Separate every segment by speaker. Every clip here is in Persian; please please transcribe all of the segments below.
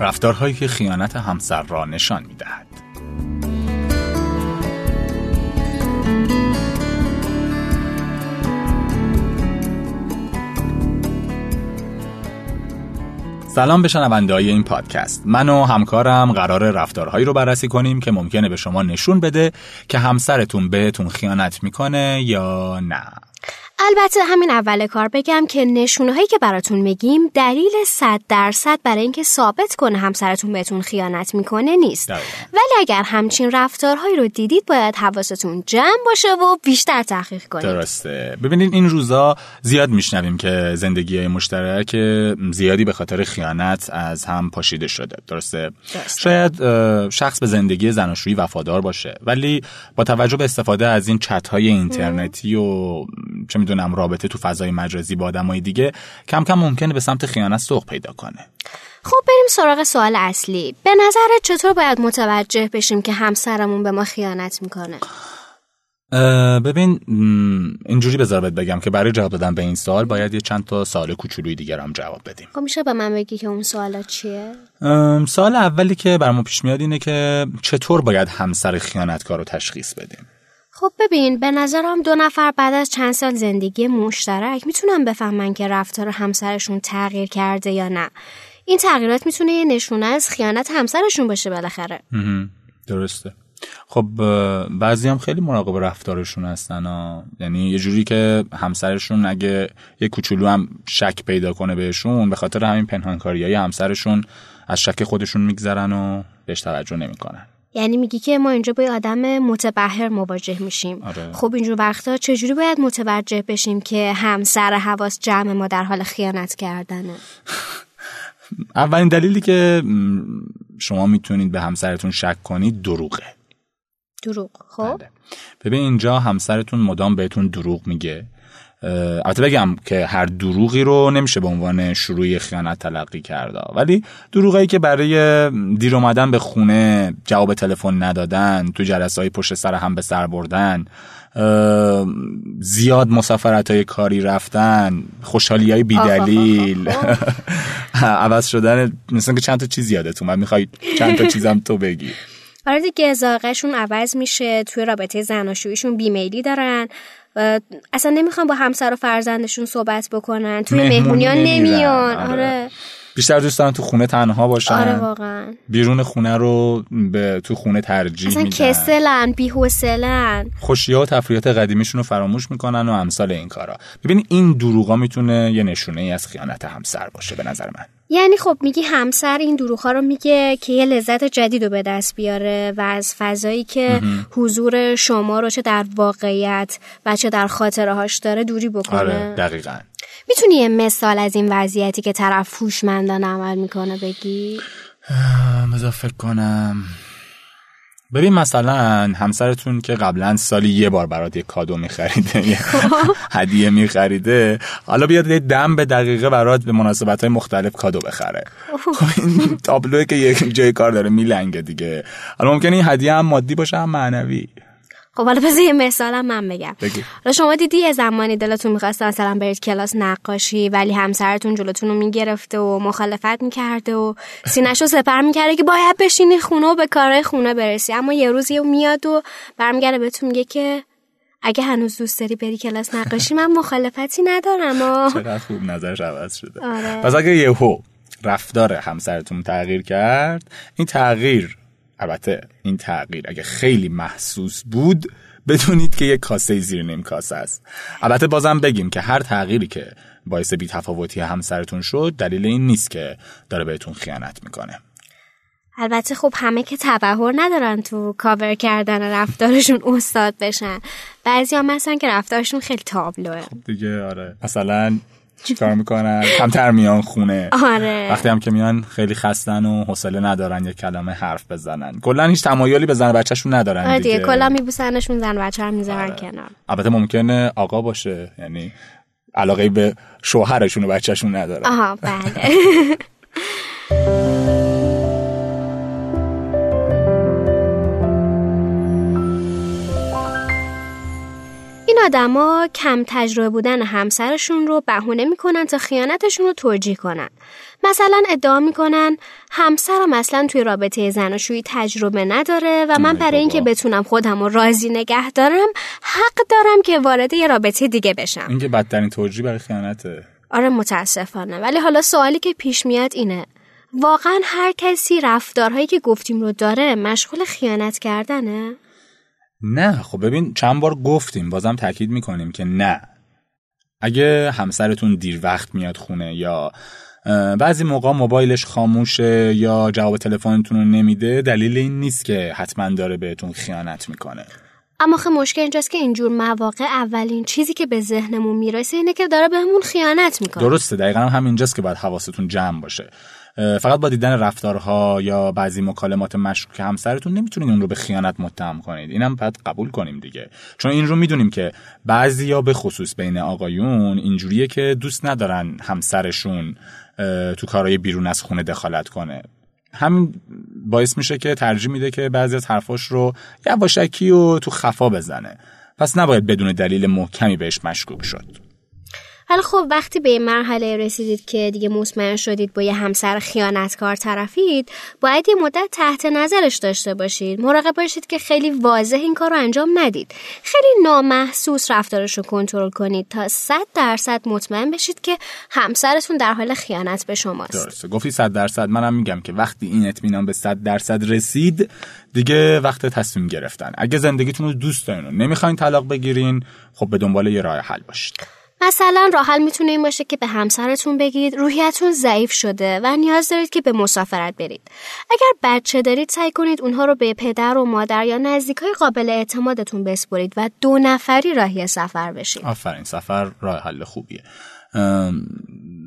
Speaker 1: رفتارهایی که خیانت همسر را نشان می‌دهد. سلام به شنونده های این پادکست. من و همکارم قرار رفتارهایی رو بررسی کنیم که ممکنه به شما نشون بده که همسرتون بهتون خیانت می‌کنه یا نه.
Speaker 2: البته همین اول کار بگم که نشونه هایی که براتون میگیم دلیل صد درصد برای اینکه ثابت کنه همسرتون بهتون خیانت می‌کنه نیست. ولی اگر همچین رفتارهایی رو دیدید باید حواستون جمع باشه و بیشتر تحقیق کنید.
Speaker 1: درسته. ببینید این روزا زیاد میشنویم که زندگی های مشترک زیادی به خاطر خیانت از هم پاشیده شده. درسته, درسته. شاید شخص به زندگی زناشویی وفادار باشه. ولی با توجه به استفاده از این چت های اینترنتی و چه می‌دونم رابطه تو فضای مجازی با آدمای دیگه کم کم ممکنه به سمت خیانت سوق پیدا کنه.
Speaker 2: خب بریم سراغ سوال اصلی. به نظرت چطور باید متوجه بشیم که همسرمون به ما خیانت می‌کنه؟
Speaker 1: ببین اینجوری بذار بگم که برای جواب دادن به این سوال باید یه چند تا سوال کوچولوی دیگر هم جواب بدیم.
Speaker 2: خب میشه به من بگی که اون سوالا چیه؟
Speaker 1: سوال اولی که برامون پیش میاد اینه که چطور باید همسر خیانتکار رو تشخیص بدیم؟
Speaker 2: خب ببین به نظرم دو نفر بعد از چند سال زندگی مشترک می‌تونن بفهمن که رفتار همسرشون تغییر کرده یا نه. این تغییرات می‌تونه یه نشونه از خیانت همسرشون باشه بالاخره.
Speaker 1: درسته. خب بعضی هم خیلی مراقب رفتارشون هستن ها. یعنی یه جوری که همسرشون اگه یه کوچولو هم شک پیدا کنه بهشون به خاطر همین پنهانکاری های همسرشون از شک خودشون میگذرن و بهش توجه نمی‌کنن.
Speaker 2: یعنی میگی که ما اینجا با آدم متبهر مواجه میشیم. آره. خب اینجور وقتا چجوری باید متوجه بشیم که همسر حواس جمع ما در حال خیانت کردنه؟
Speaker 1: اولین دلیلی که شما می‌تونید به همسرتون شک کنید دروغه.
Speaker 2: دروغ. خب؟ بله.
Speaker 1: ببین اینجا همسرتون مدام بهتون دروغ میگه. البته بگم که هر دروغی رو نمیشه به عنوان شروع خیانت تلقی کرده ولی دروغایی که برای دیر اومدن به خونه جواب تلفن ندادن تو جلسه های پشت سر هم به سر بردن زیاد مسافرت های کاری رفتن خوشحالی های بیدلیل. عوض شدن مثلا که چند تا چیز یادتون من می‌خوای چند تا چیزم تو بگی.
Speaker 2: آره دیگه ازاقشون عوض میشه توی رابطه زناشویشون بیمیلی دارن. اصلا نمی‌خوان با همسر و فرزندشون صحبت بکنن. توی مهمونیان نمیان. آره.
Speaker 1: بیشتر دوست دارن تو خونه تنها باشن.
Speaker 2: آره واقعا.
Speaker 1: بیرون خونه رو به تو خونه ترجیح
Speaker 2: اصلا
Speaker 1: میدن.
Speaker 2: کسلن بی‌حوصله‌ن
Speaker 1: خوشی ها و تفریحات قدیمیشون رو فراموش می‌کنن و امثال این کارا. ببین این دروغا می‌تونه یه نشونه ای از خیانت همسر باشه به نظر من.
Speaker 2: یعنی خب میگی همسر این دروغ رو میگه که یه لذت جدید رو به دست بیاره و از فضایی که حضور شما رو چه در واقعیت و چه در خاطره هاش داره دوری بکنه.
Speaker 1: آره دقیقا.
Speaker 2: می‌تونی یه مثال از این وضعیتی که طرف هوشمندانه عمل می‌کنه بگی؟
Speaker 1: بذار فکر کنم. ببین مثلا همسرتون که قبلا سالی یه بار برات یه کادو میخریده یه هدیه میخریده حالا بیاد یه دم به دقیقه برات به مناسبت های مختلف کادو بخره. خب این تابلوه که یک جای کار داره میلنگه دیگه. حالا ممکنه این هدیه هم مادی باشه هم معنوی.
Speaker 2: خب حالا بذار یه مثالم من بگم. حالا شما دیدی یه زمانی دلتون می‌خواست مثلا برید کلاس نقاشی ولی همسرتون جلوتون رو می‌گرفته و مخالفت می‌کرده و سینش رو سپر می‌کرده که باید بشینی خونه و به کارهای خونه برسی. اما یه روزی میاد و برمیگرده بهتون میگه که اگه هنوز دوست داری بری کلاس نقاشی من مخالفتی ندارم.
Speaker 1: و چقدر خوب نظرش عوض شده. آره. پس اگه یهو رفتار همسرتون تغییر کرد این تغییر البته این تغییر اگه خیلی محسوس بود بدونید که یک کاسه زیر نیم کاسه است. البته بازم بگیم که هر تغییری که باعث بی تفاوتی همسرتون شد دلیل این نیست که داره بهتون خیانت می‌کنه.
Speaker 2: البته خب همه که تبهر ندارن تو کاور کردن رفتارشون استاد بشن. بعضی هم مثلا که رفتارشون خیلی تابلوه.
Speaker 1: خب دیگه آره. مثلا چیکار می‌کنن؟ کمتر میان خونه.
Speaker 2: آره.
Speaker 1: وقتی هم که میان خیلی خستن و حوصله ندارن یه کلمه حرف بزنن. کلا هیچ تمایلی به زن بچهشون ندارن
Speaker 2: آره دیگه. کلا میبوسنشون زن بچه هم می‌ذارن آره. کنار.
Speaker 1: البته ممکنه آقا باشه. یعنی علاقه به شوهرشون و بچهشون ندارن
Speaker 2: آها بله. آدما کم تجربه بودن همسرشون رو بهونه می‌کنن تا خیانتشون رو توجیه کنن. مثلا ادعا می‌کنن همسرم اصلا توی رابطه زناشویی تجربه نداره و من برای اینکه بتونم خودم رو راضی نگه دارم حق دارم که وارد یه رابطه دیگه بشم.
Speaker 1: این که بدترین توجیه برای خیانته.
Speaker 2: آره متاسفانه. ولی حالا سوالی که پیش میاد اینه واقعا هر کسی رفتارهایی که گفتیم رو داره مشغول خیانت کردنه؟
Speaker 1: نه خب ببین چند بار گفتیم بازم تاکید می‌کنیم که نه. اگه همسرتون دیر وقت میاد خونه یا بعضی موقع موبایلش خاموشه یا جواب تلفنتون رو نمیده دلیل این نیست که حتما داره بهتون خیانت می‌کنه.
Speaker 2: اما خب مشکل اینجاست که اینجور مواقع اولین چیزی که به ذهنمون می‌رسه اینه که داره بهمون خیانت می‌کنه.
Speaker 1: درسته دقیقا هم همینجاست که باید حواستون جمع باشه. فقط با دیدن رفتارها یا بعضی مکالمات مشکوک همسرتون نمی‌تونید اون رو به خیانت متهم کنید. اینم باید قبول کنیم دیگه. چون این رو می‌دونیم که بعضی یا به خصوص بین آقایون اینجوریه که دوست ندارن همسرشون تو کارهای بیرون از خونه دخالت کنه. همین باعث میشه که ترجیح میده که بعضی از حرفاش رو یواشکی و تو خفا بزنه. پس نباید بدون دلیل محکمی بهش مشکوک شد.
Speaker 2: ولی خب وقتی به این مرحله رسیدید که دیگه مطمئن شدید با یه همسر خیانتکار طرفید باید یه مدت تحت نظرش داشته باشید. مراقب باشید که خیلی واضح این کار رو انجام ندید. خیلی نامحسوس رفتارش رو کنترل کنید تا صد درصد مطمئن بشید که همسرتون در حال خیانت به شماست.
Speaker 1: درسته. گفتی صد درصد. منم میگم که وقتی این اطمینان به صد درصد رسید دیگه وقت تصمیم گرفتن. اگه زندگیتون رو دوست دارین و نمی‌خواین طلاق بگیرین خب به دنبال یه راه حل باشید.
Speaker 2: مثلا راحل می‌تونه این باشه که به همسرتون بگید روحیتون ضعیف شده و نیاز دارید که به مسافرت برید. اگر بچه دارید سعی کنید اونها رو به پدر و مادر یا نزدیکای قابل اعتمادتون بسپرید و دو نفری راهی سفر بشید.
Speaker 1: آفرین سفر راه حل خوبیه.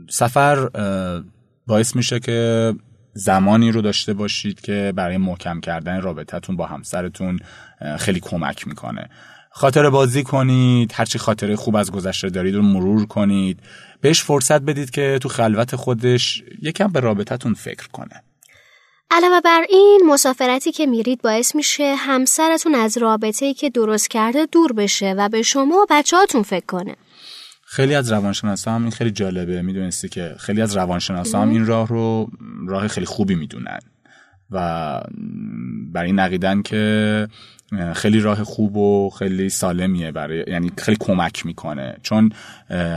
Speaker 1: سفر باعث میشه که زمانی رو داشته باشید که برای محکم کردن رابطتون با همسرتون خیلی کمک می‌کنه. خاطر بازی کنید هرچی خاطره خوب از گذشته دارید رو مرور کنید. بهش فرصت بدید که تو خلوت خودش یکم به رابطتون فکر کنه.
Speaker 2: علاوه بر این مسافرتی که میرید باعث میشه همسرتون از رابطه‌ای که درست کرده دور بشه و به شما و بچهاتون فکر کنه.
Speaker 1: خیلی از روانشناسا هم این خیلی جالبه. می‌دونستی که خیلی از روانشناسا هم این راه رو راه خیلی خوبی می‌دونن و برای این نقیدن که خیلی راه خوب و خیلی سالمیه برای یعنی خیلی کمک می‌کنه. چون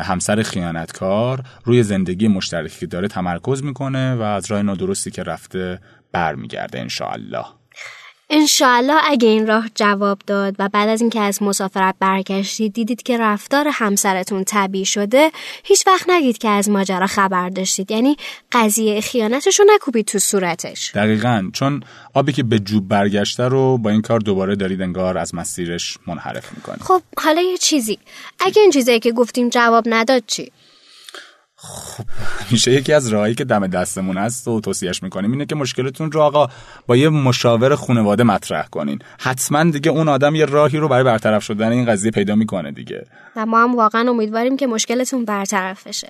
Speaker 1: همسر خیانتکار روی زندگی مشترکی داره تمرکز می‌کنه و از راه نادرستی که رفته برمیگرده انشاءالله.
Speaker 2: انشاءالله اگه این راه جواب داد و بعد از اینکه از مسافرت برگشتید دیدید که رفتار همسرتون طبیعی شده هیچ وقت نگید که از ماجرا خبر داشتید. یعنی قضیه خیانتش رو نکوبید تو صورتش.
Speaker 1: دقیقا. چون آبی که به جوب برگشته رو با این کار دوباره دارید انگار از مسیرش منحرف می‌کنید.
Speaker 2: خب حالا یه چیزی. اگه این چیزایی که گفتیم جواب نداد چی؟
Speaker 1: خب میشه یکی از راهایی که دم دستمون هست و توصیهش می‌کنیم اینه که مشکلتون رو آقا با یه مشاور خانواده مطرح کنین. حتما دیگه اون آدم یه راهی رو برای برطرف شدن این قضیه پیدا می‌کنه دیگه.
Speaker 2: و ما هم واقعا امیدواریم که مشکلتون برطرف بشه.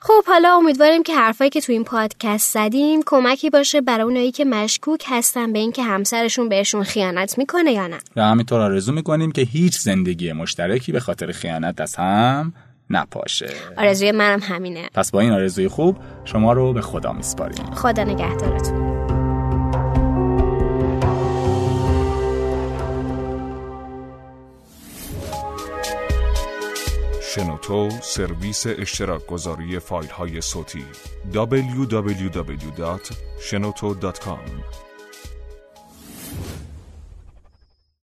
Speaker 2: خب حالا امیدواریم که حرفایی که تو این پادکست زدیم کمکی باشه برای اونایی که مشکوک هستن به اینکه همسرشون بهشون خیانت می‌کنه یا نه.
Speaker 1: و همینطور آرزو می‌کنیم که هیچ زندگی مشترکی به خاطر خیانت از هم نپاشه.
Speaker 2: آرزوی منم همینه.
Speaker 1: پس با این آرزوی خوب شما رو به خدا میسپاریم.
Speaker 2: خدا نگهدارتون.
Speaker 3: شنوتو سرویس اشتراک گذاری فایل های صوتی www.shenoto.com